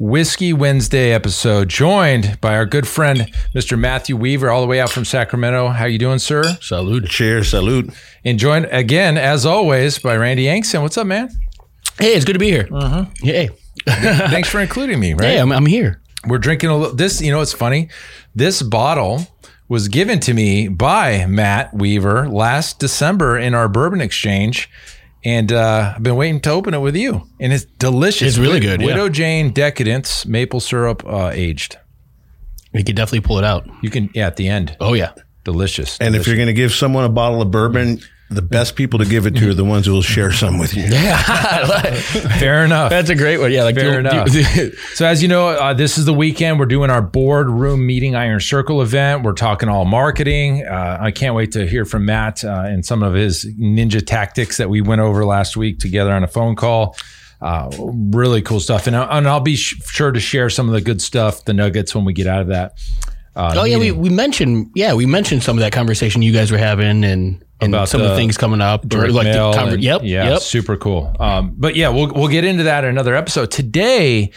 Whiskey Wednesday episode, joined by our good friend, Mr. Matthew Weaver, all the way out from Sacramento. How you doing, sir? Salute. Cheers. Salute. And joined again, as always, by Randy Yankson. What's up, man? Hey, it's good to be here. Uh-huh. Hey. Thanks for including me, right? Hey, I'm, I'm here. We're drinking a little. This, you know, it's funny. This bottle was given to me by Matt Weaver last December in our bourbon exchange. And uh, I've been waiting to open it with you. And it's delicious. It's really Wi- good, yeah. Widow Jane Decadence maple syrup uh, aged. We could definitely pull it out. You can, yeah, at the end. Oh, yeah. Delicious. And if you're going to give someone a bottle of bourbon, the best people to give it to are the ones who will share some with you. Yeah, fair enough. That's a great one. Yeah. Like Fair do- enough. do- So as you know, uh, this is the weekend. We're doing our boardroom meeting Iron Circle event. We're talking all marketing. Uh, I can't wait to hear from Matt uh, and some of his ninja tactics that we went over last week together on a phone call. Uh, really cool stuff, and, I, and I'll be sh- sure to share some of the good stuff, the nuggets when we get out of that. Uh, oh, yeah. We, we mentioned, yeah, we mentioned some of that conversation you guys were having and, and About some of the things coming up. Direct like mail the conver- and- yep. yeah, Yep. super cool. Um, but yeah, we'll we'll get into that in another episode. Today,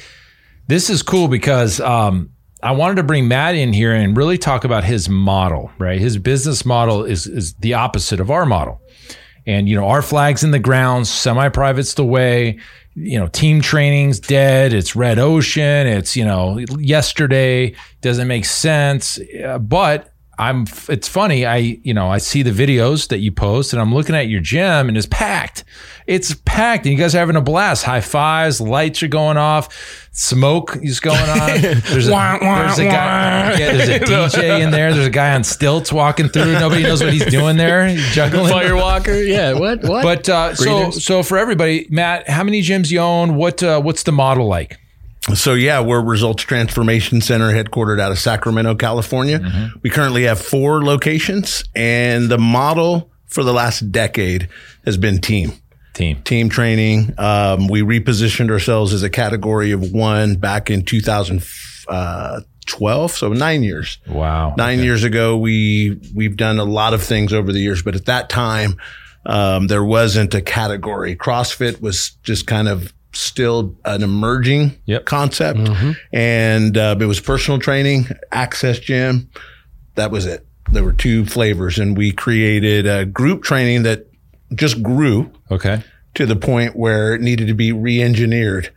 this is cool because um, I wanted to bring Matt in here and really talk about his model. Right, his business model is is the opposite of our model. And you know, our flags in the ground, semi-private's the way. You know, team training's dead. It's red ocean. It's you know, yesterday doesn't make sense. Uh, but I'm. It's funny. I you know I see the videos that you post, and I'm looking at your gym, and it's packed. It's packed, and you guys are having a blast. High fives, lights are going off, smoke is going on. There's a, there's a guy. Yeah, there's a DJ in there. There's a guy on stilts walking through. Nobody knows what he's doing there. He's juggling. Firewalker. Yeah. What? What? But uh, so so for everybody, Matt, how many gyms you own? What uh, what's the model like? So yeah, we're Results Transformation Center headquartered out of Sacramento, California. We currently have four locations and the model for the last decade has been team. Team. Team training. Um, we repositioned ourselves as a category of one back in 2012. So nine years. Wow. Nine years ago, we we've done a lot of things over the years, but at that time, um, there wasn't a category. CrossFit was just kind of still an emerging Yep. concept, and uh, it was personal training, access gym. That was it. There were two flavors, and we created a group training that just grew Okay. to the point where it needed to be re-engineered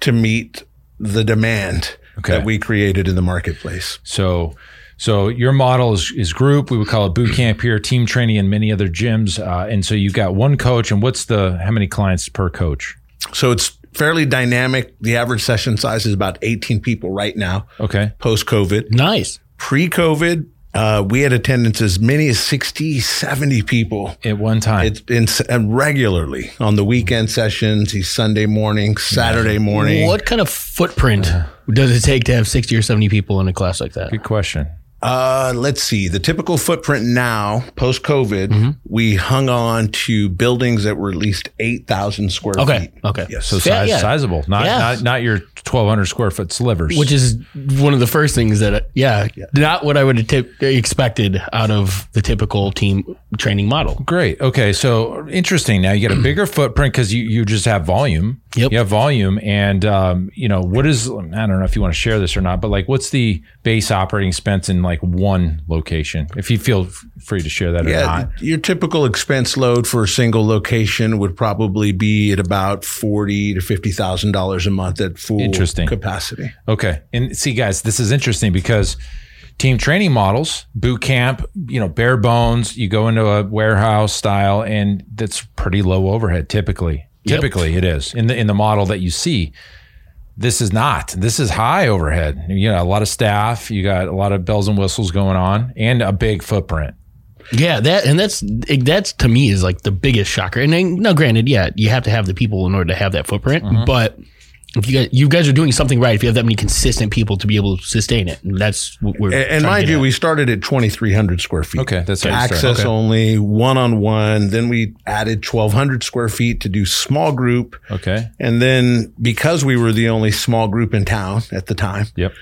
to meet the demand Okay. that we created in the marketplace. So so your model is, is group. We would call it boot camp here, team training, and many other gyms. Uh, and so you've got one coach. And what's the how many clients per coach? So it's fairly dynamic. The average session size is about 18 people right now, Okay. post COVID. nice. Pre COVID, uh, we had attendance as many as 60, 70 people. At one time. It's been and regularly on the weekend sessions, these Sunday morning, Saturday morning. What kind of footprint does it take to have 60 or 70 people in a class like that? Good question. Uh, let's see. The typical footprint now, post COVID, Mm-hmm. we hung on to buildings that were at least 8,000 square Okay. feet. Okay. Yes. So Yeah, size, yeah. sizable, not, Yeah. not not your twelve hundred square foot slivers. which is one of the first things that, yeah, not what I would have tip- expected out of the typical team training model. Great. Okay. So interesting. Now you get a bigger footprint because you, you just have volume. Yep. You have volume. And, um, you know, what is, I don't know if you want to share this or not, but like what's the base operating expense in like one location? If you feel free to share that or Yeah, not. your typical expense load for a single location would probably be at about forty to fifty thousand dollars a month at full Interesting. capacity. Okay. And see, guys, this is interesting because team training models, boot camp, you know, bare bones, you go into a warehouse style and that's pretty low overhead typically. Typically it is in the in the model that you see. This is not. This is high overhead. You got a lot of staff, you got a lot of bells and whistles going on and a big footprint. Yeah, that and that's that's to me is like the biggest shocker. And then, now, granted, yeah, you have to have the people in order to have that footprint, mm-hmm. but if you guys you guys are doing something right if you have that many consistent people to be able to sustain it, and that's what we're. And, and trying to mind get you, at. we started at 2,300 square feet. Okay, that's how you start. access Okay. only, one on one. Then we added 1,200 square feet to do small group. Okay. And then because we were the only small group in town at the time, Yep.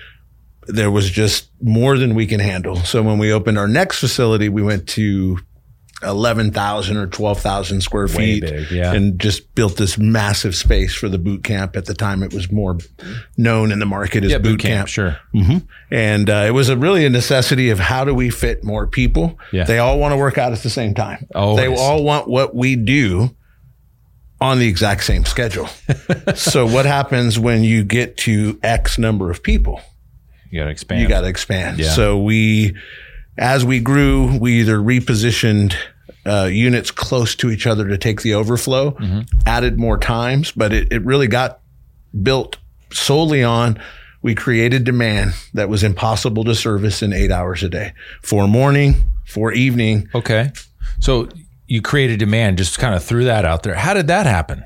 there was just more than we can handle. So when we opened our next facility, we went to 11,000 or 12,000 square feet big, yeah. and just built this massive space for the boot camp. At the time, it was more known in the market as Yeah, boot, camp. Sure. And uh, it was a really a necessity of how do we fit more people? Yeah. They all want to work out at the same time. Always. They all want what we do on the exact same schedule. so what happens when you get to X number of people? You got to expand. You got to expand. Yeah. So we, as we grew, we either repositioned uh, units close to each other to take the overflow, Mm-hmm. added more times, but it, it really got built solely on we created demand that was impossible to service in eight hours a day for morning, for evening. Okay. So you created demand, just kind of threw that out there. How did that happen?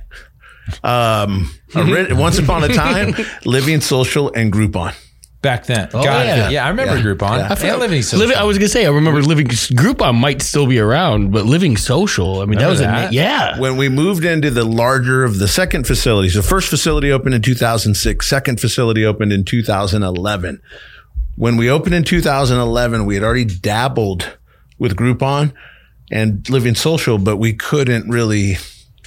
Um, ori- once upon a time, living social and Groupon. Back then. Oh, Got yeah. it. Yeah, I remember Groupon. Yeah. And Living Social. Living, I was gonna say, I remember living Groupon might still be around, but living social. I mean, that Remember was a that? yeah. When we moved into the larger of the second facilities, the first facility opened in 2006, second facility opened in 2011. When we opened in 2011, we had already dabbled with Groupon and Living Social, but we couldn't really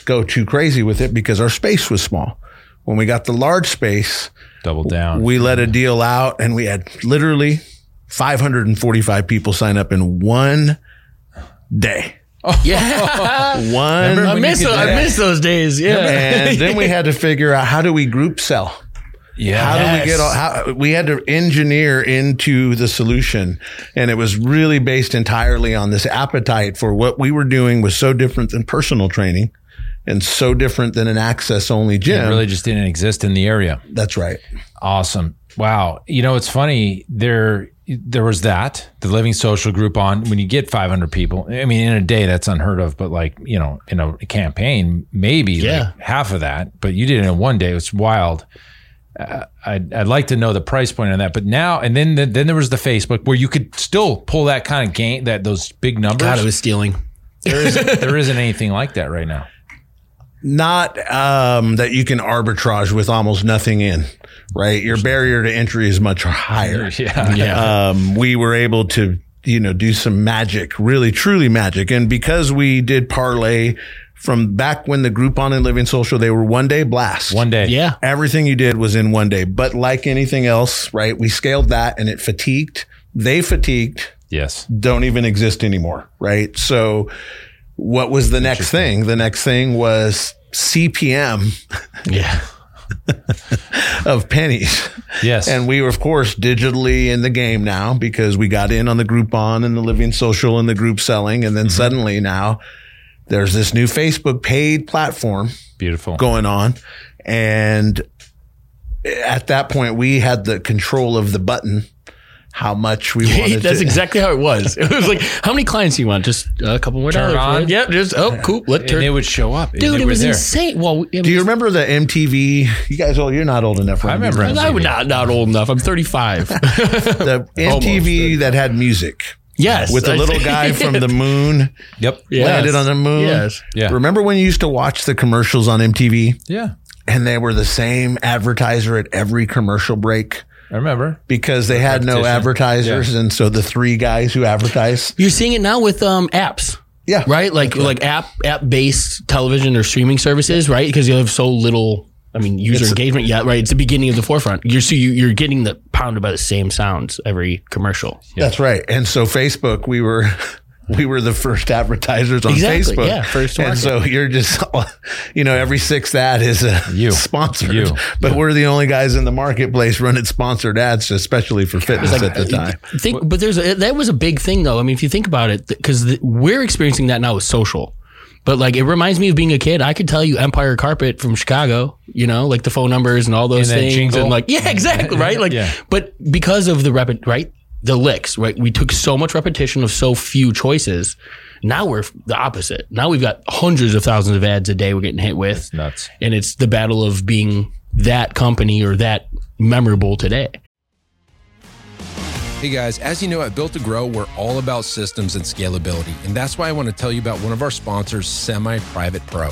go too crazy with it because our space was small. When we got the large space, Double down. we let a deal out and we had literally 545 people sign up in one day. Oh. Yeah, One I miss those, I miss those days. Yeah, and then we had to figure out how do we group sell? yeah. How do we get all, how we had to engineer into the solution and it was really based entirely on this appetite for what we were doing was so different than personal training and so different than an access only It gym. really just didn't exist in the area. That's right. Awesome. Wow. You know, it's funny. There, there was that the Living Social Groupon when you get 500 people. I mean, in a day, that's unheard of. But like, you know, in a campaign, maybe Yeah. like half of that. But you did it in one day. It was wild. Uh, I'd, I'd like to know the price point on that. But now, and then, then there was the Facebook where you could still pull that kind of gain, that those big numbers. God, it was stealing. there isn't, there isn't anything like that right now. Not um, that you can arbitrage with almost nothing in, right? Your barrier to entry is much higher. Yeah. Yeah, um, we were able to, you know, do some magic, really, truly magic. And because we did parlay from back when the Groupon and Living Social, they were one day blast. One day. yeah. Everything you did was in one day. But like anything else, right? We scaled that and it fatigued. They fatigued, Yes. don't even exist anymore, right? So what was the next thing? The next thing was CPM Yeah. of pennies. Yes. And we were, of course, digitally in the game now because we got in on the Groupon and the Living Social and the group selling. And then mm-hmm. suddenly now there's this new Facebook paid platform Beautiful. going on. And at that point, we had the control of the button, how much we wanted That's to. exactly how it was. It was like, how many clients do you want? Just a couple more Turn dollars. on. Yep. Just oh, cool. Let and turn. they would show up. Dude, it was there. insane. Well, I Do you remember the MTV? You guys, all you're not old enough. for I remember MTV. I'm not not old enough. I'm 35. the MTV that had music yes, with the little guy from the moon. Yep. Yes. landed on the moon. Yes. Yeah. Remember when you used to watch the commercials on MTV Yeah. and they were the same advertiser at every commercial break I remember. because they had no Repetition. advertisers. And so the three guys who advertise. You're seeing it now with um apps. Yeah. Right? Like like app app based television or streaming services, right? Because you have so little I mean user engagement yet, right? It's the beginning of the forefront. You're so you, you're getting the pounded by the same sounds every commercial. That's right. And so Facebook, we were. We were the first advertisers on Exactly, Facebook. yeah, first to and so you're just, you know, every sixth ad is a You. sponsored. You. But we're the only guys in the marketplace running sponsored ads, especially for fitness at the uh, time. Think, but there's a, that was a big thing though. I mean, if you think about it, because we're experiencing that now with social. But like, it reminds me of being a kid. I could tell you Empire Carpet from Chicago. You know, like the phone numbers and all those And things, jingle. and oh, like, yeah, exactly, right. Like, Yeah. but because of the repet, right, the licks, right, we took so much repetition of so few choices. Now we're the opposite. Now we've got hundreds of thousands of ads a day we're getting hit with. nuts. And it's the battle of being that company or that memorable today. Hey guys, as you know, at Built to Grow, we're all about systems and scalability. And that's why I want to tell you about one of our sponsors, Semi Private Pro.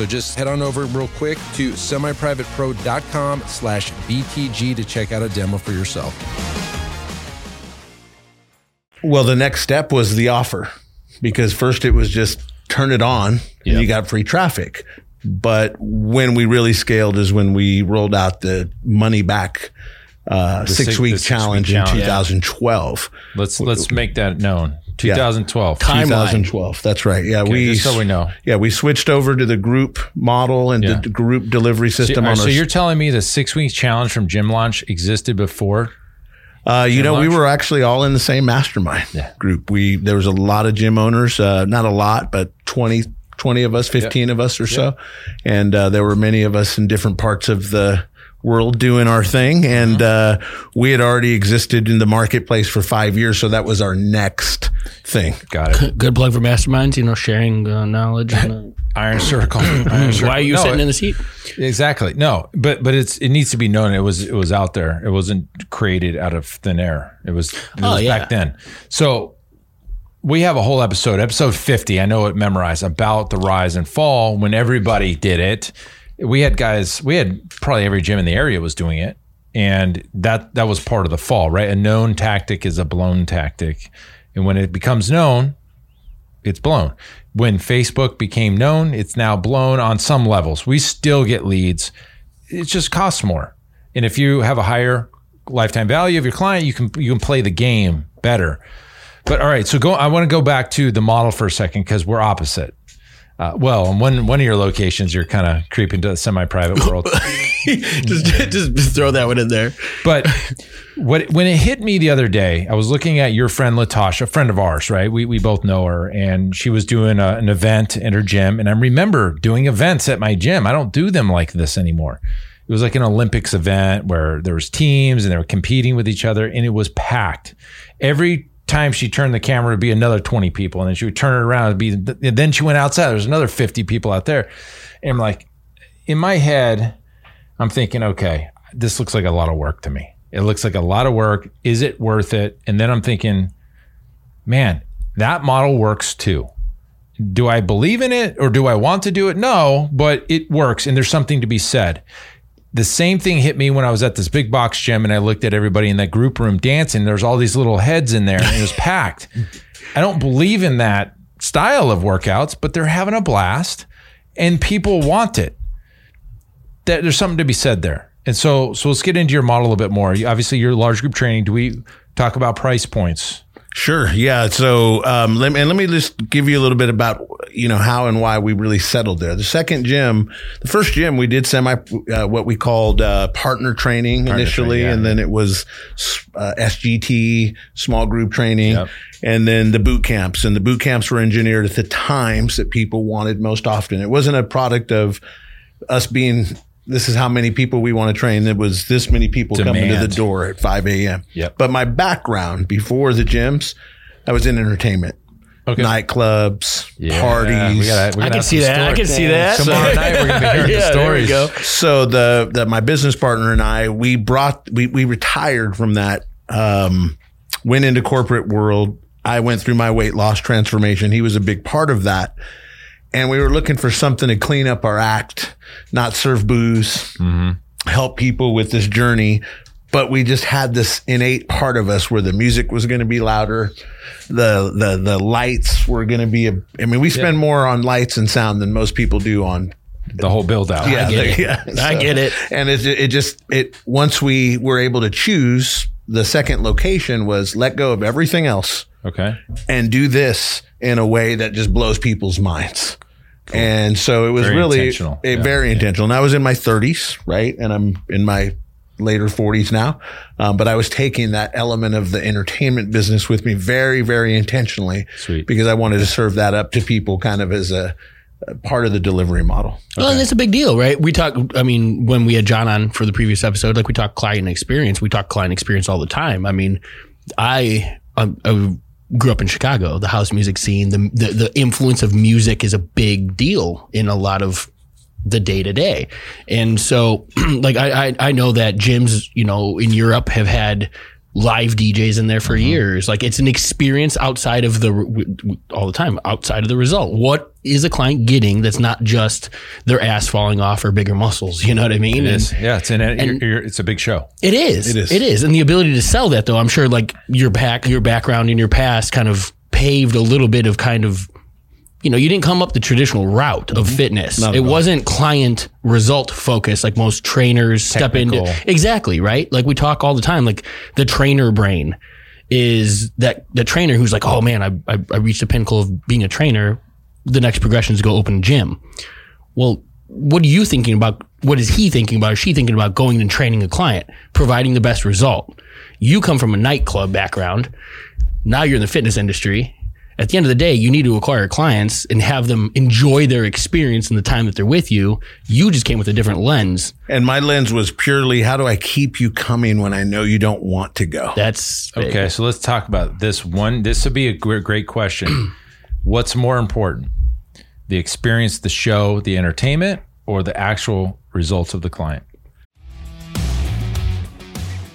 So just head on over real quick to semiprivatepro.com slash BTG to check out a demo for yourself. Well, the next step was the offer because first it was just turn it on and you got free traffic. But when we really scaled is when we rolled out the money back uh, six- six the week six-week challenge in challenge. 2012. Let's let's make that known. 2012. Timeline. 2012. That's right. Yeah, Okay, we just so we know. Yeah, we switched over to the group model and Yeah. the group delivery So, system all right, on so you're telling me the six week challenge from Gym Launch existed before? Uh, you know, we were actually all in the same mastermind Yeah. group. We there was a lot of gym owners, uh, not a lot, but 20, 20 of us, fifteen of us or so, and uh, there were many of us in different parts of the world doing our thing, and uh, we had already existed in the marketplace for five years, so that was our next thing. Got it. Good plug for masterminds, you know, sharing uh, knowledge. And, Iron Circle. Iron Circle. why are you No, sitting it- in the seat? Exactly. No, but but it's it needs to be known. It was it was out there. It wasn't created out of thin air. It was, it Oh, was yeah. back then. So we have a whole episode, episode fifty. I know it memorized about the rise and fall when everybody did it. We had guys. We had probably every gym in the area was doing it, and that that was part of the fall. Right, a known tactic is a blown tactic, and when it becomes known, it's blown. When Facebook became known, it's now blown on some levels. We still get leads. It just costs more. And if you have a higher lifetime value of your client, you can you can play the game better. But all right, so go. I want to go back to the model for a second because we're opposite. Uh, well, on one one of your locations, you're kind of creeping to the semi-private world. just, just throw that one in there. But what when it hit me the other day, I was looking at your friend Latasha, a friend of ours, right? We we both know her, and she was doing a, an event in her gym, and I remember doing events at my gym. I don't do them like this anymore. It was like an Olympics event where there was teams and they were competing with each other, and it was packed. Every time she turned the camera, it'd be another twenty people, and then she would turn it around, it'd be. And then she went outside. There's another fifty people out there, and I'm like, in my head, I'm thinking, okay, this looks like a lot of work to me. It looks like a lot of work. Is it worth it? And then I'm thinking, man, that model works too. Do I believe in it or do I want to do it? No, but it works and there's something to be said. The same thing hit me when I was at this big box gym and I looked at everybody in that group room dancing. There's all these little heads in there and it was packed. I don't believe in that style of workouts, but they're having a blast and people want it that there's something to be said there. And so, so let's get into your model a bit more. You- Obviously, your large group training. Do we talk about price points? Sure. Yeah. So, um, let me, and let me just give you a little bit about, you know, how and why we really settled there. The second gym, the first gym, we did semi, uh, what we called, uh, partner training initially. training, yeah. and then it was, uh, SGT, small group training. Yep. And then the boot camps and the boot camps were engineered at the times that people wanted most often. It wasn't a product of us being, this is how many people we want to train. It was this many people coming to the door at 5 a.m. Yep. But my background before the gyms, I was in entertainment, Okay. nightclubs, Yeah, parties. We gotta, we I gotta can see some that. I can see that. Tomorrow night we're gonna be hearing the Yeah, there we stories. go. so the, the my business partner and I, we brought we we retired from that. Um, went into corporate world. I went through my weight loss transformation. He was a big part of that. And we were looking for something to clean up our act, not serve booze, help people with this journey. But we just had this innate part of us where the music was going to be louder, the the the lights were going to be. A, I mean, we spend more on lights and sound than most people do on The whole build out. yeah, get it. yeah. I get it. And it, it just it once we were able to choose the second location was let go of everything else Okay. and do this in a way that just blows people's minds. And so it was Very really intentional. eh, Yeah. very intentional. And I was in my 30s, right? And I'm in my later 40s now. Um, but I was taking that element of the entertainment business with me very, very intentionally Sweet. because I wanted to serve that up to people kind of as a, a part of the delivery model. Well, and it's a big deal, right? We talk. I mean, when we had John on for the previous episode, like we talk client experience. We talk client experience all the time. I mean, I, I, I grew up in Chicago. The house music scene, the, the the influence of music is a big deal in a lot of the day to day. And so, like, I, I I know that gyms, you know, in Europe have had live DJs in there for mm-hmm. years. Like, it's an experience outside of the all the time, outside of the result. What is a client getting that's not just their ass falling off or bigger muscles? You know what I mean? It is. And- Yeah, it's an you're, you're, it's a big show. it is. It is. It is. And the ability to sell that though, I'm sure like your back your background and your past kind of paved a little bit of kind of you know, you didn't come up the traditional route of fitness. It wasn't client result focused like most trainers step into. Exactly, right? Like we talk all the time like the trainer brain is that the trainer who's like, "Oh man, I I, I reached the pinnacle of being a trainer. The next progression is to go open a gym." Well, what are you thinking about? What is he thinking about? Is she thinking about going and training a client, providing the best result? You come from a nightclub background. Now you're in the fitness industry. At the end of the day, you need to acquire clients and have them enjoy their experience and the time that they're with you. You just came with a different lens. And my lens was purely how do I keep you coming when I know you don't want to go? That's big. Okay, so let's talk about this one. This would be a great question. What's more important, the experience, the show, the entertainment, or the actual results of the client?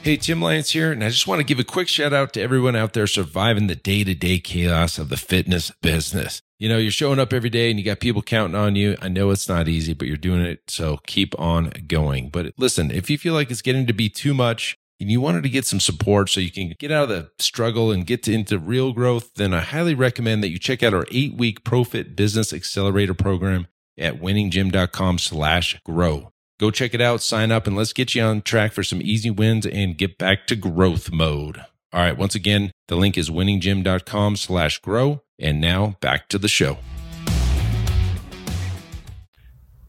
Hey, Tim Lance here, and I just want to give a quick shout out to everyone out there surviving the day to day chaos of the fitness business. You know, you're showing up every day and you got people counting on you. I know it's not easy, but you're doing it. So keep on going. But listen, if you feel like it's getting to be too much and you wanted to get some support so you can get out of the struggle and get to, into real growth, then I highly recommend that you check out our eight week Profit Business Accelerator program at winninggym.com slash grow. Go check it out, sign up, and let's get you on track for some easy wins and get back to growth mode. All right, once again, the link is winninggym.com slash grow. And now back to the show.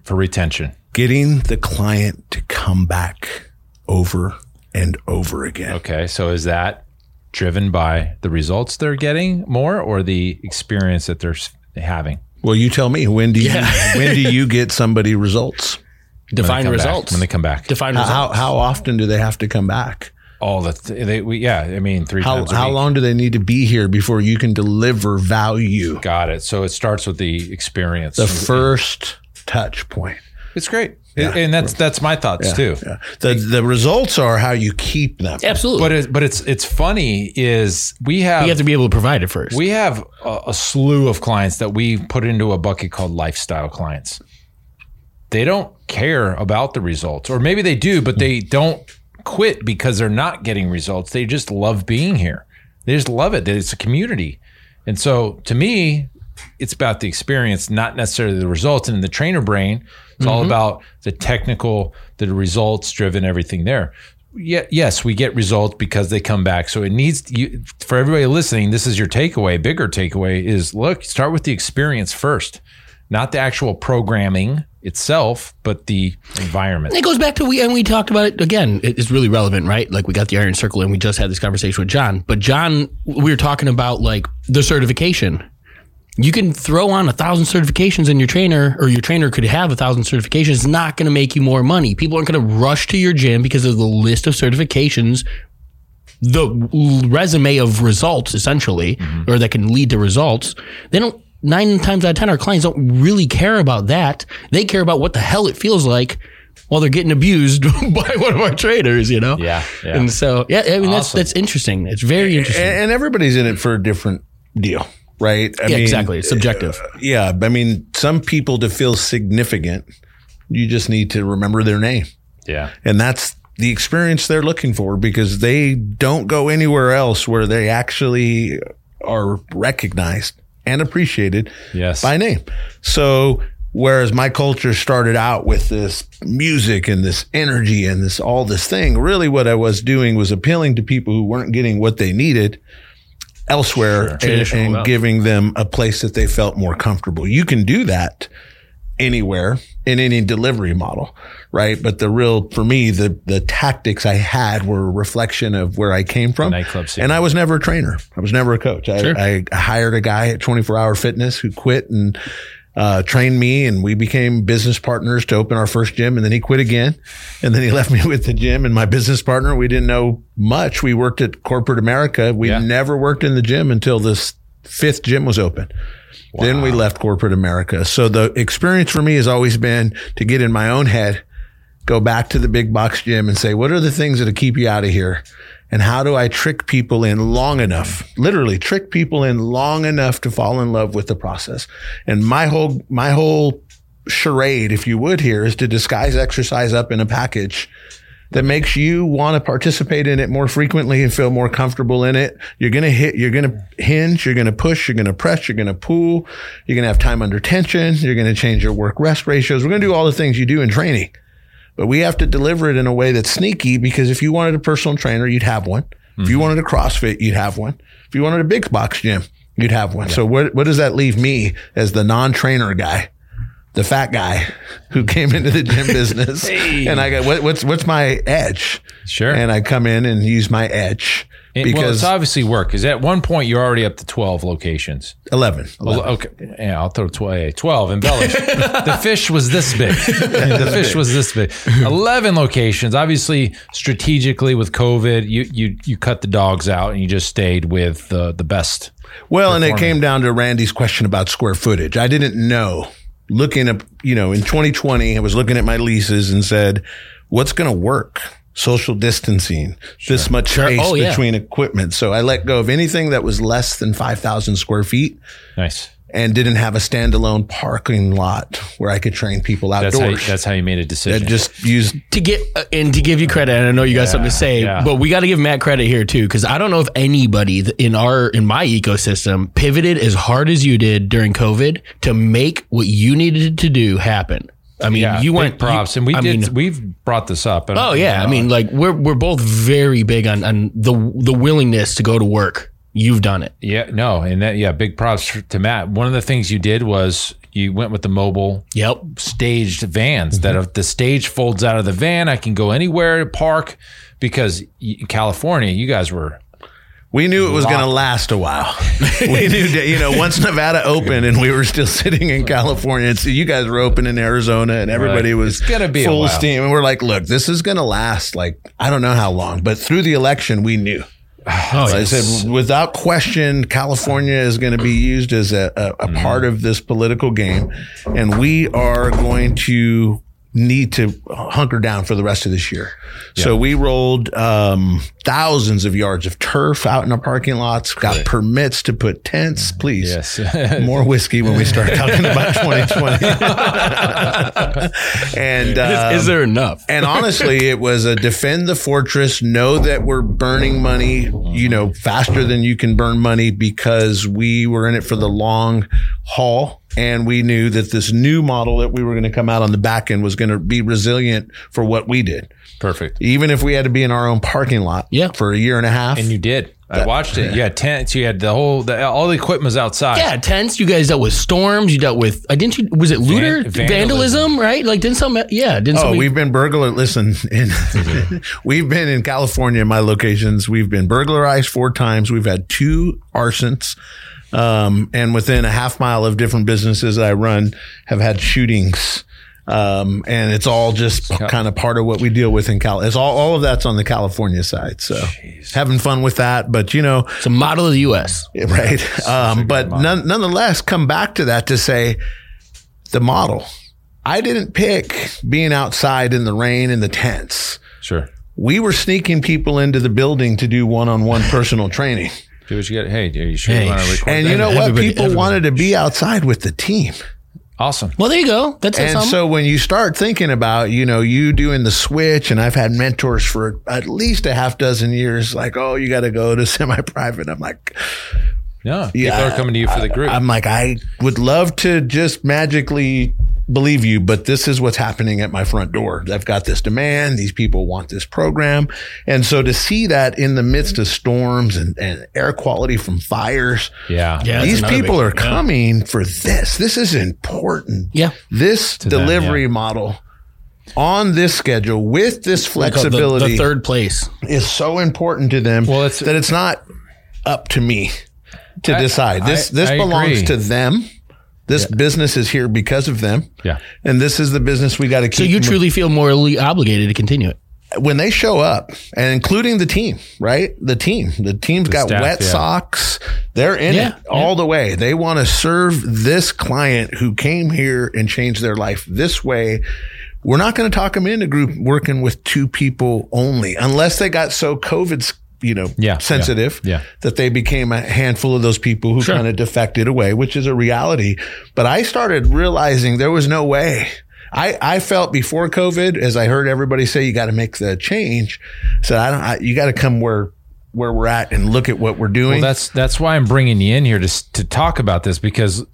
For retention. Getting the client to come back over and over again. Okay, so is that driven by the results they're getting more or the experience that they're having? Well, you tell me when do you when do you get somebody results? When they define come back- results. when they come back. define How results. how often do they have to come back? All the th- they, we, yeah, I mean three How times a how week. long do they need to be here before you can deliver value? Got it. So it starts with the experience. The first touch point. it's great, and that's that's my thoughts too. Yeah. The the results are how you keep them. Absolutely. But it, but it's it's funny is we have you have to be able to provide it first. we have a, a slew of clients that we put into a bucket called lifestyle clients. They don't care about the results, or maybe they do, but they don't quit because they're not getting results. They just love being here. They just love it. That It's a community, and so to me, it's about the experience, not necessarily the results. And in the trainer brain, it's all mm-hmm. about the technical, the results driven, everything there. Yeah, yes, we get results because they come back. So it needs you for everybody listening. This is your takeaway. Bigger takeaway is look, start with the experience first, not the actual programming itself, but the environment. It goes back to we and we talked about it again. It's really relevant, right? Like we got the Iron Circle and we just had this conversation with John. But John, we were talking about like the certification. You can throw on a thousand certifications in your trainer or your trainer could have a thousand certifications. It's not going to make you more money. People aren't going to rush to your gym because of the list of certifications, the resume of results essentially, mm-hmm. or that can lead to results. They don't, nine times out of 10, our clients don't really care about that. They care about what the hell it feels like while they're getting abused by one of our traders, you know? Yeah, yeah. And so, yeah, I mean, that's, Awesome. that's interesting. It's very interesting. And, and everybody's in it for a different deal, right? I yeah, exactly. It's subjective. Uh, yeah, I mean, some people to feel significant, you just need to remember their name. Yeah. And that's the experience they're looking for because they don't go anywhere else where they actually are recognized and appreciated Yes. by name. So whereas my culture started out with this music and this energy and this all this thing, really what I was doing was appealing to people who weren't getting what they needed elsewhere and, and wealth. giving them a place that they felt more comfortable. You can do that anywhere in any delivery model, right? But the real, for me, the, the tactics I had were a reflection of where I came from. Nightclub scene. And I was never a trainer. I was never a coach. I, I hired a guy at 24 hour fitness who quit and, uh, trained me and we became business partners to open our first gym. And then he quit again. And then he left me with the gym and my business partner. We didn't know much. We worked at corporate America. We Yeah. never worked in the gym until this fifth gym was open. Then we left corporate America. So the experience for me has always been to get in my own head, go back to the big box gym and say, what are the things that'll keep you out of here? And how do I trick people in long enough, literally trick people in long enough to fall in love with the process? And my whole, my whole charade, if you would here is to disguise exercise up in a package that makes you want to participate in it more frequently and feel more comfortable in it. You're going to hit, you're going to hinge, you're going to push, you're going to press, you're going to pull, you're going to have time under tension, you're going to change your work rest ratios. We're going to do all the things you do in training, but we have to deliver it in a way that's sneaky because if you wanted a personal trainer, you'd have one. If you mm-hmm. wanted a CrossFit, you'd have one. If you wanted a big box gym, you'd have one. So what, what does that leave me as the non-trainer guy? the fat guy who came into the gym business. And I got what, what's what's my edge? Sure. And I come in and use my edge It- well, it's obviously work because at one point you're already up to 12 locations. 11. Well, okay. Yeah, I'll throw 12, 12 embellish. the fish was this big. the fish was this big. 11 locations. Obviously, strategically with COVID, you, you, you cut the dogs out and you just stayed with the, the best. Well, and it came down to Randy's question about square footage. I didn't know. Looking at, you know, in 2020, I was looking at my leases and said, what's going to work? Social distancing, this much space Oh, yeah. between equipment. So I let go of anything that was less than 5,000 square feet Nice. and didn't have a standalone parking lot where I could train people That's outdoors. how, you, that's how you made a decision. that just used to get uh, and to give you credit, and I know you got something to say, yeah. but we got to give Matt credit here too, because I don't know if anybody in our in my ecosystem pivoted as hard as you did during COVID to make what you needed to do happen. I mean, yeah, you went props, you- and we I did. mean, we've brought this up. and- oh yeah, I mean, like we're we're both very big on on the the willingness to go to work. You've done it. yeah, no, and that yeah, big props to Matt. One of the things you did was you went with the mobile Yep. staged vans that Mm-hmm. if the stage folds out of the van, I can go anywhere to park because California, you guys were We knew it was going to last a while. we knew you know, once Nevada opened and we were still sitting in California, and so you guys were open in Arizona and everybody Right. was gonna be full steam. And we're like, look, this is going to last like, I don't know how long, but through the election, we knew. Oh, I said, without question, California is going to be used as a, a, a Mm-hmm. part of this political game. And we are going to need to hunker down for the rest of this year. So we rolled um, thousands of yards of turf out in our parking lots, got permits to put tents. Please, Yes. more whiskey when we start talking about 2020. and um, is, is there enough? and honestly, it was a defend the fortress, know that we're burning money, you know, faster than you can burn money because we were in it for the long haul. And we knew that this new model that we were going to come out on the back end was going to be resilient for what we did. perfect. Even if we had to be in our own parking lot Yeah. for a year and a half. And you did. I watched it. You had tents. You had the whole, the, all the equipment was outside. Yeah, tents. You guys dealt with storms. You dealt with. I didn't. You, was it looter vandalism. vandalism? Right? Like didn't some? Yeah, didn't Oh, somebody? we've been burglar. Listen, in, mm-hmm. we've been in California, my locations. We've been burglarized four times. We've had two arsons. Um, and within a half mile of different businesses that I run have had shootings. Um, and it's all just kind of part of what we deal with in Cal. It's all, all of that's on the California side. So having fun with that. But you know, it's a model of the U.S. right. Um, but none, nonetheless, come back to that to say the model. I didn't pick being outside in the rain in the tents. Sure. We were sneaking people into the building to do one-on-one personal training. Do what you got. Hey, are you sure Hey, you want to record And that? you know what? Everybody- People everybody. wanted to be outside with the team. Awesome. Well, there you go. That's And something. so when you start thinking about, you know, you doing the switch, and I've had mentors for at least a half dozen years, like, oh, you got to go to semi-private. I'm like, Yeah. People Yeah, are coming to you for the group. I'm like, I would love to just magically believe you, but this is what's happening at my front door. I've got this demand. These people want this program. And so to see that in the midst of storms and, and air quality from fires, yeah. Yeah. These people big- are yeah. coming for this. This is important. yeah. This them, delivery yeah. model on this schedule with this The- flexibility The, third place. is so important to them Well, it's- that it's not up to me to I- decide. This I- this I belongs agree. to them. This business is here because of them. Yeah. And this is the business we got to keep. So you truly feel morally obligated to continue it. when they show up, and including the team, right? The team, the team's got staff, wet yeah. socks. They're in Yeah, it all the way. They want to serve this client who came here and changed their life this way. We're not going to talk them into group working with two people only, unless they got so COVID's, you know, Yeah, sensitive yeah, yeah. that they became a handful of those people who kind of defected away, which is a reality. But I started realizing there was no way. I, I felt before COVID, as I heard everybody say, you got to make the change. So I don't, I, you got to come where, where we're at and look at what we're doing. Well, that's that's why I'm bringing you in here to to talk about this because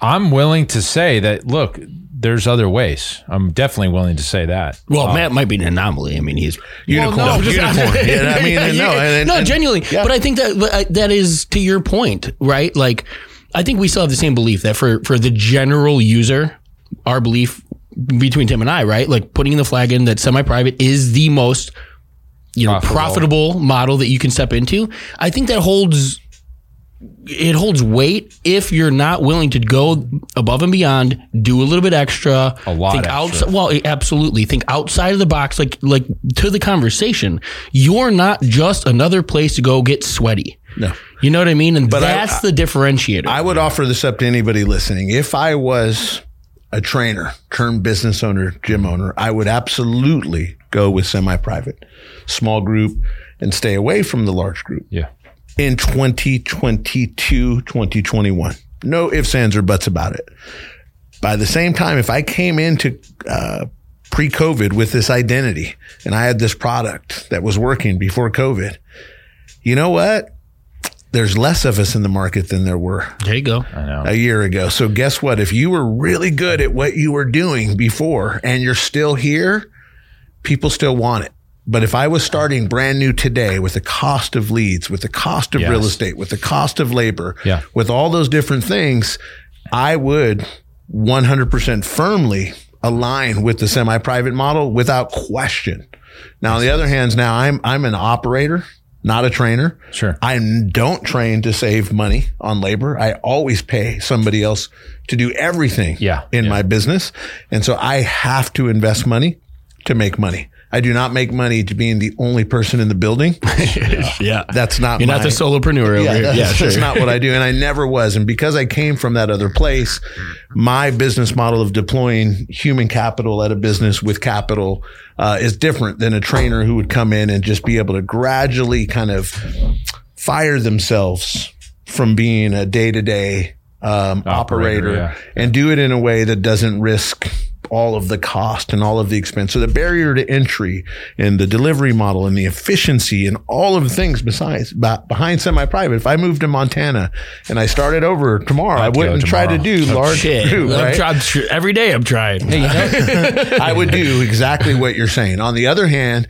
I'm willing to say that look, there's other ways. I'm definitely willing to say that. Well, Matt might be an anomaly. I mean, he's unicorn. no, just- unicorn. yeah, I mean, and no, and, and- no, genuinely. yeah. But I think that uh, that is to your point, right? Like, I think we still have the same belief that for for the general user, our belief between Tim and I, right? Like putting the flag in that semi-private is the most you know Profitable. profitable model that you can step into. I think that holds it holds weight if you're not willing to go above and beyond, do a little bit extra, A lot think extra. outside. Well, absolutely, think outside of the box, like like to the conversation. You're not just another place to go get sweaty. No. you know what I mean, and But I- that's the differentiator. I would offer this up to anybody listening. If I was a trainer, turned business owner, gym owner, I would absolutely go with semi-private, small group, and stay away from the large group Yeah. In 2022, 2021. No ifs, ands, or buts about it. By the same time, if I came into uh, pre COVID with this identity and I had this product that was working before COVID, you know what? There's less of us in the market than there were there you go. I know. a year ago. So guess what? If you were really good at what you were doing before and you're still here, people still want it. But if I was starting brand new today with the cost of leads, with the cost of Yes. real estate, with the cost of labor, Yeah. with all those different things, I would 100% firmly align with the semi-private model without question. Now, on the other hand, now I'm I'm an operator, not a trainer. Sure. I don't train to save money on labor. I always pay somebody else to do everything Yeah, in yeah. my business. And so I have to invest money to make money. I do not make money to being the only person in the building. Yeah, That's not you're my, not the solopreneur over yeah, here. that's, Yeah, sure. that's not what I do. And I never was. And because I came from that other place, my business model of deploying human capital at a business with capital uh, is different than a trainer who would come in and just be able to gradually kind of fire themselves from being a day to day operator, Operator, yeah. and do it in a way that doesn't risk all of the cost and all of the expense. So the barrier to entry and the delivery model and the efficiency and all of the things besides behind semi-private. If I moved to Montana and I started over tomorrow, I I'd go wouldn't try to do oh, large Shit, group, I'm right? try- I'm tr- every day I'm trying. I would do exactly what you're saying. On the other hand,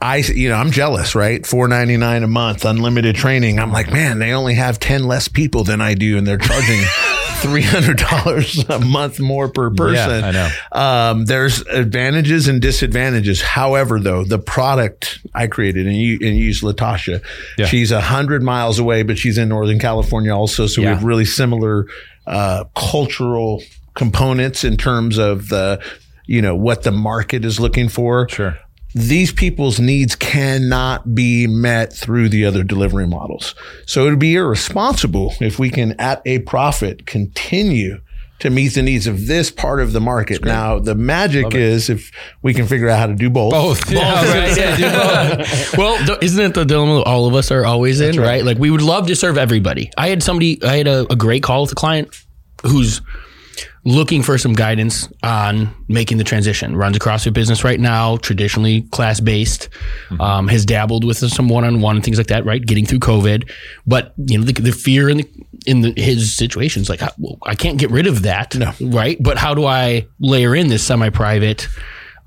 I, you know, I'm jealous, right? Four ninety nine a month, unlimited training. I'm like, man, they only have ten less people than I do, and they're charging three hundred dollars a month more per person. Yeah, I know. Um, there's advantages and disadvantages. However, though, the product I created and you and you use Latasha, Yeah. she's a hundred miles away, but she's in Northern California also, so we have really similar uh, cultural components in terms of the you know what the market is looking for Sure. These people's needs cannot be met through the other delivery models. So it would be irresponsible if we can, at a profit, continue to meet the needs of this part of the market. Now, the magic is if we can figure out how to do both. Both. Yeah, I was gonna Right, say, do both. well, th- isn't it the dilemma all of us are always in, right. Like we would love to serve everybody. I had somebody, I had a, a great call with a client who's looking for some guidance on making the transition. Runs a CrossFit business right now, traditionally class based. Um, has dabbled with some one on one and things like that. Right, getting through COVID, but you know the, the fear in the in the, his situation is like I, well, I can't get rid of that. No. right. But how do I layer in this semi private?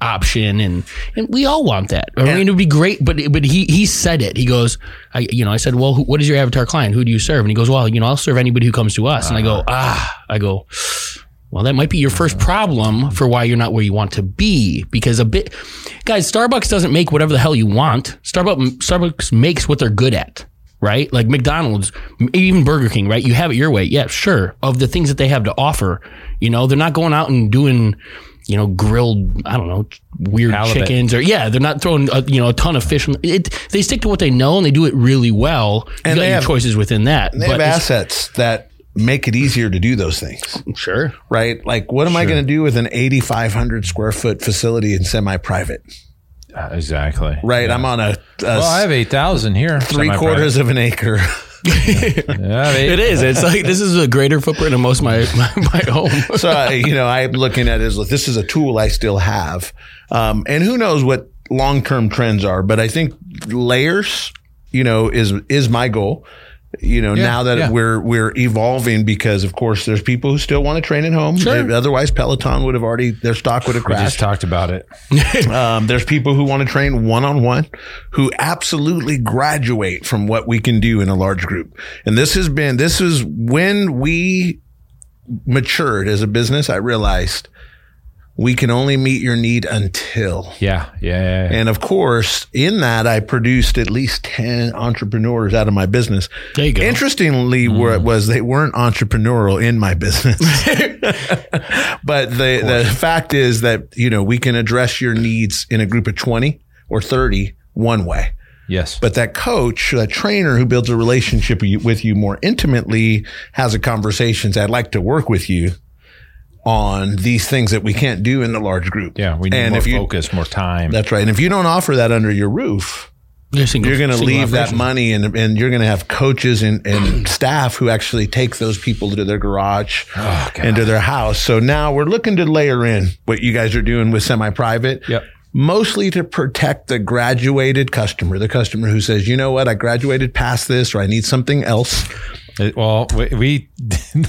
option and and we all want that i mean it would be great but but he he said it he goes i you know i said well who, what is your avatar client who do you serve and he goes well you know i'll serve anybody who comes to us and i go ah i go well that might be your first problem for why you're not where you want to be because a bit guys starbucks doesn't make whatever the hell you want starbucks starbucks makes what they're good at right? Like McDonald's, even Burger King, right? You have it your way. Yeah, sure. Of the things that they have to offer, you know, they're not going out and doing, you know, grilled, I don't know, weird Halibut. chickens or yeah, they're not throwing, a, you know, a ton of fish. It, they stick to what they know and they do it really well. You And got they your have- choices within that. They have assets that make it easier to do those things, Sure. right? Like, what am I going to do with an 8,500 square foot facility in semi private? Uh, exactly. Right. I'm on a, a Well, I have eight thousand here. three quarters of an acre. Yeah, It is. It's like this is a greater footprint of most of my, my, my home. so I, you know, I'm looking at it as like, this is a tool I still have, um, and who knows what long term trends are. But I think layers, you know, is is my goal. You know, Yeah, now that yeah. we're we're evolving because of course there's people who still want to train at home. Otherwise, Peloton would have already their stock would have crashed. We just talked about it. Um, there's people who want to train one on one who absolutely graduate from what we can do in a large group. And this has been, this is when we matured as a business. I realized we can only meet your need until. Yeah, yeah, yeah. yeah. And of course, in that, I produced at least 10 entrepreneurs out of my business. There you go. Interestingly, mm. where it was they weren't entrepreneurial in my business. but the, the fact is that, you know, we can address your needs in a group of 20 or 30 one way. yes. But that coach, that trainer who builds a relationship with you- more intimately has a conversations. I'd like to work with you on these things that we can't do in the large group. yeah, we need and more if you, focus, more time. That's right. And if you don't offer that under your roof, You're, single- you're going to leave that money and, and you're going to have coaches and, and staff who actually take those people to their garage Oh, and to their house. So now we're looking to layer in what you guys are doing with semi private. Yep. Mostly to protect the graduated customer, the customer who says, you know what, I graduated past this or I need something else. It- well, we, we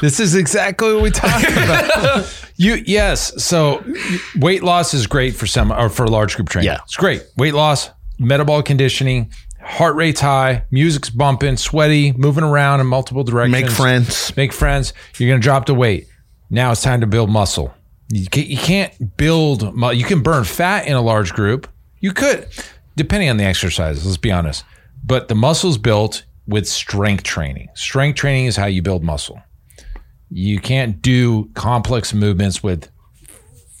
this is exactly what we talked about. you yes, so weight loss is great for some or for large group training. Yeah. it's great. Weight loss, metabolic conditioning, heart rate's high, music's bumping, sweaty, moving around in multiple directions. Make friends. Make friends. You're going to drop the weight. Now it's time to build muscle. You can't, build. You can burn fat in a large group. You could, depending on the exercises. Let's be honest. But the muscle's built with strength training. Strength training is how you build muscle. You can't do complex movements with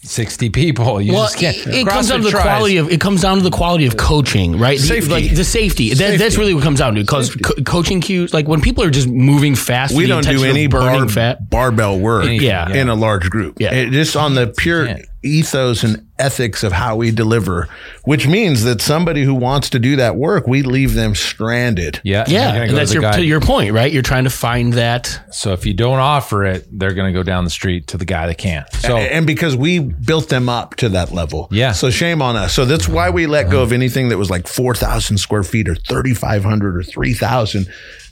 sixty people. You Well, just can't. it, it comes down to the tries. quality of it comes down to the quality of coaching, right? The, Safety. like the safety. That, that's really what it comes down to. Because co- coaching cues, like when people are just moving fast, We don't do any burning bar, fat. barbell work Anything, Yeah. in a large group. Yeah. It- just on the pure can't. Ethos and ethics of how we deliver, which means that somebody who wants to do that work, we leave them stranded. Yeah, Yeah, you're gonna and that's to your, guy- to your point, right? You're trying to find that. So if you don't offer it, they're going to go down the street to the guy that can. So and because we built them up to that level. Yeah. So shame on us. So that's why we let go of anything that was like 4,000 square feet or 3,500 or 3,000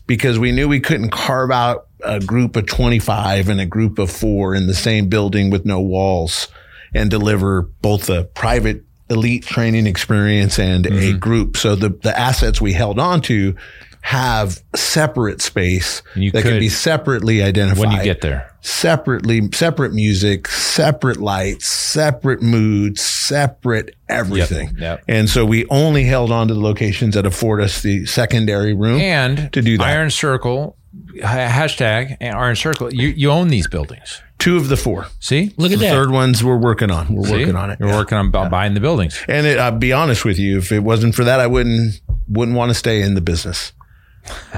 because we knew we couldn't carve out a group of 25 and a group of four in the same building with no walls and deliver both a private elite training experience and a Mm-hmm. group. So the, the assets we held on to have separate space that can be separately identified when you get there, separately, separate music, separate lights, separate moods, separate everything. yep. And so we only held on to the locations that afford us the secondary room and to do that. Iron Circle ha- hashtag Iron Circle. You you own these buildings. Two of the four. See, Look at The that. third ones we're working on. We're See? working on it. We're Yeah. working on bu- buying the buildings. And it, I'll be honest with you, if it wasn't for that, I wouldn't wouldn't want to stay in the business.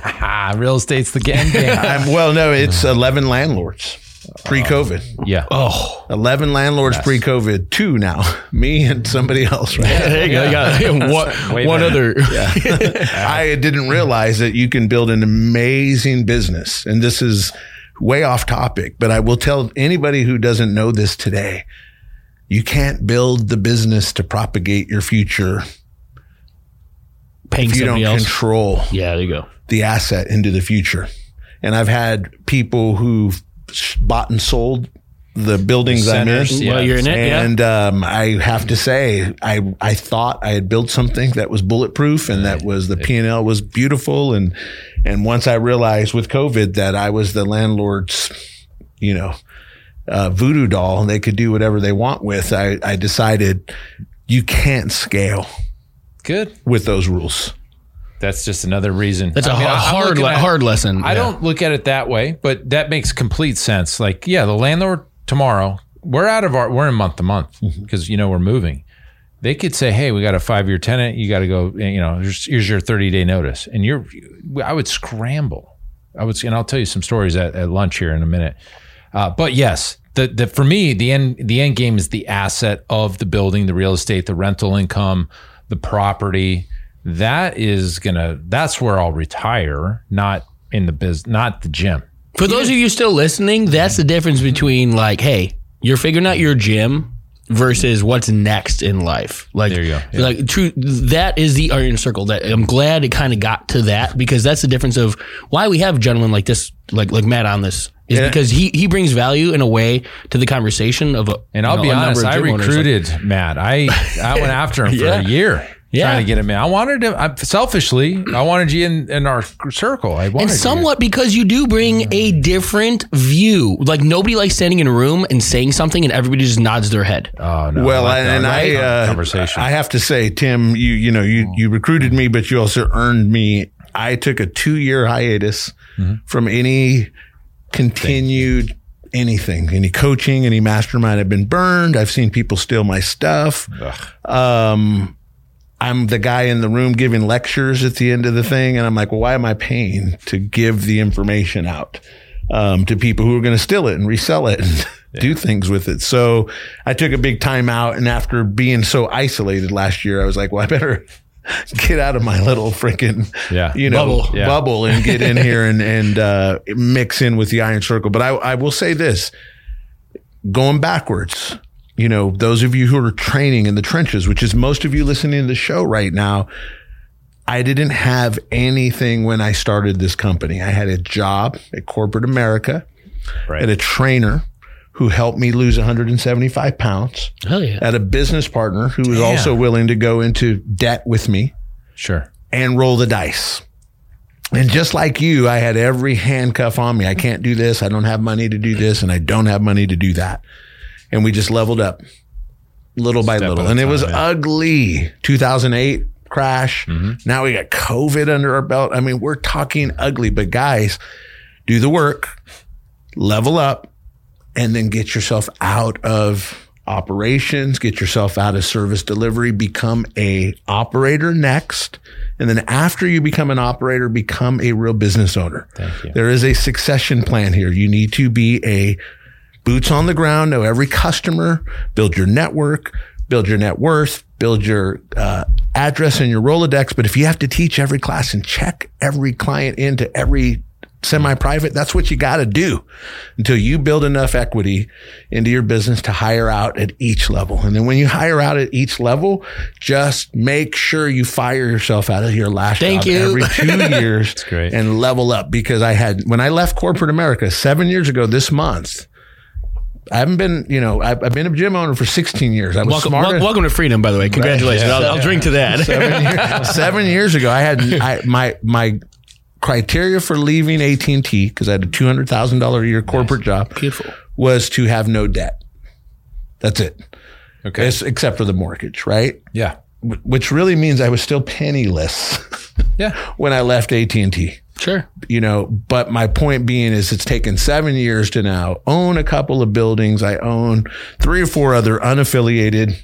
Ah, real estate's the game. game. I'm, well, no, it's eleven landlords pre-COVID. yeah. Oh, Eleven landlords pre-COVID. Two now, me and somebody else. Right. there you go. You got one, Way one better. other. I didn't realize that you can build an amazing business. And this is way off topic, but I will tell anybody who doesn't know this today, you can't build the business to propagate your future Paying if you don't else. control Yeah, there you go. the asset into the future. And I've had people who've bought and sold the buildings I'm in. Yeah. well, you're in it. Yeah. And um, I have to say, I I thought I had built something that was bulletproof and that was the P and L was beautiful. And and once I realized with COVID that I was the landlord's, you know, uh, voodoo doll, and they could do whatever they want with, I, I decided you can't scale Good. with those rules. That's just another reason. That's a I mean, hard, hard, le- at- hard lesson. I Yeah. don't look at it that way, but that makes complete sense. Like, yeah, the landlord tomorrow, we're out of our, we're in month to month because, you know, we're moving. They could say, hey, we got a five year tenant. You got to go, you know, here's, here's your 30 day notice. And you're, I would scramble. I would, and I'll tell you some stories at, at lunch here in a minute. Uh, but yes, the, the, for me, the end, the end game is the asset of the building, the real estate, the rental income, the property. That is gonna, that's where I'll retire, not in the biz, not the gym. For those of you still listening, that's the difference between like, hey, you're figuring out your gym versus what's next in life. Like, There you go. Yeah. like true. That is the iron circle. That I'm glad it kind of got to that because that's the difference of why we have gentlemen like this, like like Matt on this. Is Yeah. because he he brings value in a way to the conversation of a And I'll know, be honest, I gym owners. Like, recruited Matt. I I went after him for Yeah. a year. Yeah. Trying to get him in. I wanted him I, selfishly. I wanted you in, in our circle. I wanted and you. somewhat because you do bring a different view. Like nobody likes standing in a room and saying something and everybody just nods their head. Oh no! Well, I and that. I, uh, conversation. I have to say, Tim, you you know you you recruited me, but you also earned me. I took a two year hiatus from any continued anything, any coaching, any mastermind. I've been burned. I've seen people steal my stuff. Um, I'm the guy in the room giving lectures at the end of the thing, and I'm like, well, why am I paying to give the information out um, to people who are going to steal it and resell it and do things with it? So I took a big time out, and after being so isolated last year, I was like, well, I better get out of my little freaking Yeah. you know Bubble. Yeah. bubble and get in here and and uh, mix in with the Iron Circle. But I I will say this, going backwards you know, those of you who are training in the trenches, which is most of you listening to the show right now, I didn't have anything when I started this company. I had a job at corporate America, Right. at a trainer who helped me lose 175 pounds, Hell yeah. at a business partner who was Damn. also willing to go into debt with me sure. and roll the dice. And just like you, I had every handcuff on me. I can't do this. I don't have money to do this, and I don't have money to do that. And we just leveled up little by Step little. And it was time, yeah. ugly. 2008 crash. Mm-hmm. Now we got COVID under our belt. I mean, we're talking ugly, but guys, do the work, level up, and then get yourself out of operations, get yourself out of service delivery, become a operator next. And then after you become an operator, become a real business owner. Thank you. There is a succession plan here. You need to be a boots on the ground, know every customer, build your network, build your net worth, build your uh, address and your Rolodex. But if you have to teach every class and check every client into every semi-private, that's what you got to do until you build enough equity into your business to hire out at each level. And then when you hire out at each level, just make sure you fire yourself out of your last Thank job you. every two years great. and level up because I had, when I left corporate America seven years ago this month, I haven't been, you know, I've, I've been a gym owner for 16 years. I was Welcome, wel- welcome to freedom, by the way. Congratulations. I'll, I'll drink to that. seven, years, seven years ago, I had I, my my criteria for leaving AT and T because I had a two hundred thousand dollar a year corporate job. Beautiful. Was to have no debt. That's it. Okay. It's- except for the mortgage, right? yeah. Wh- Which really means I was still penniless Yeah. when I left AT and T. Sure. you know, but my point being is it's taken seven years to now own a couple of buildings. I own three or four other unaffiliated,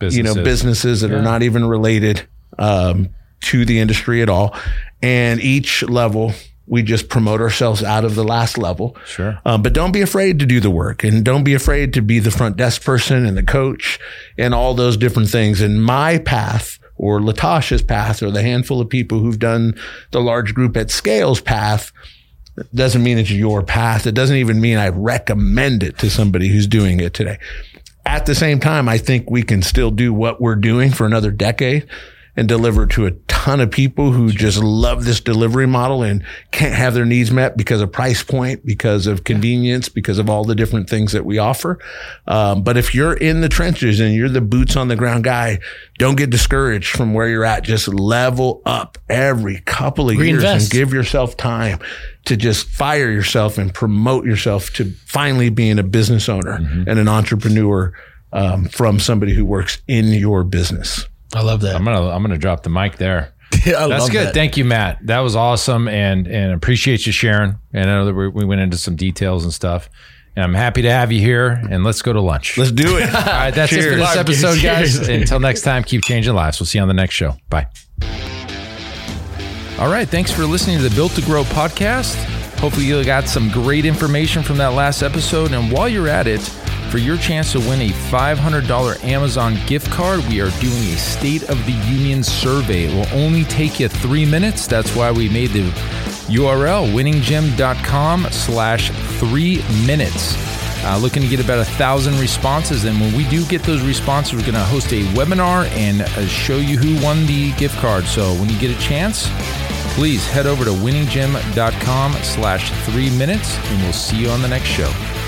you know, Businesses. businesses that are not even related um, to the industry at all. And each level, we just promote ourselves out of the last level. Sure. Um, but don't be afraid to do the work and don't be afraid to be the front desk person and the coach and all those different things. And my path or Latasha's path or the handful of people who've done the large group at scales path doesn't mean it's your path. It doesn't even mean I recommend it to somebody who's doing it today. At the same time, I think we can still do what we're doing for another decade and deliver it to a ton of people who just love this delivery model and can't have their needs met because of price point, because of convenience, because of all the different things that we offer. Um, but if you're in the trenches and you're the boots on the ground guy, don't get discouraged from where you're at. Just level up every couple of years and give yourself time to just fire yourself and promote yourself to finally being a business owner and an entrepreneur um, from somebody who works in your business. I love that. I'm gonna I'm gonna drop the mic there. I That's good. that. Thank you, Matt. That was awesome, and and appreciate you sharing. And I know that we, we went into some details and stuff. And I'm happy to have you here. And let's go to lunch. Let's do it. All right, that's it for this episode, guys. Cheers. Until next time, keep changing lives. We'll see you on the next show. Bye. All right, thanks for listening to the Built to Grow podcast. Hopefully, you got some great information from that last episode. And while you're at it, for your chance to win a $500 Amazon gift card, we are doing a State of the Union survey. It will only take you three minutes. That's why we made the URL winninggym.com slash three minutes. Uh, looking to get about a thousand responses. And when we do get those responses, we're going to host a webinar and uh, show you who won the gift card. So when you get a chance, please head over to winninggym.com slash three minutes and we'll see you on the next show.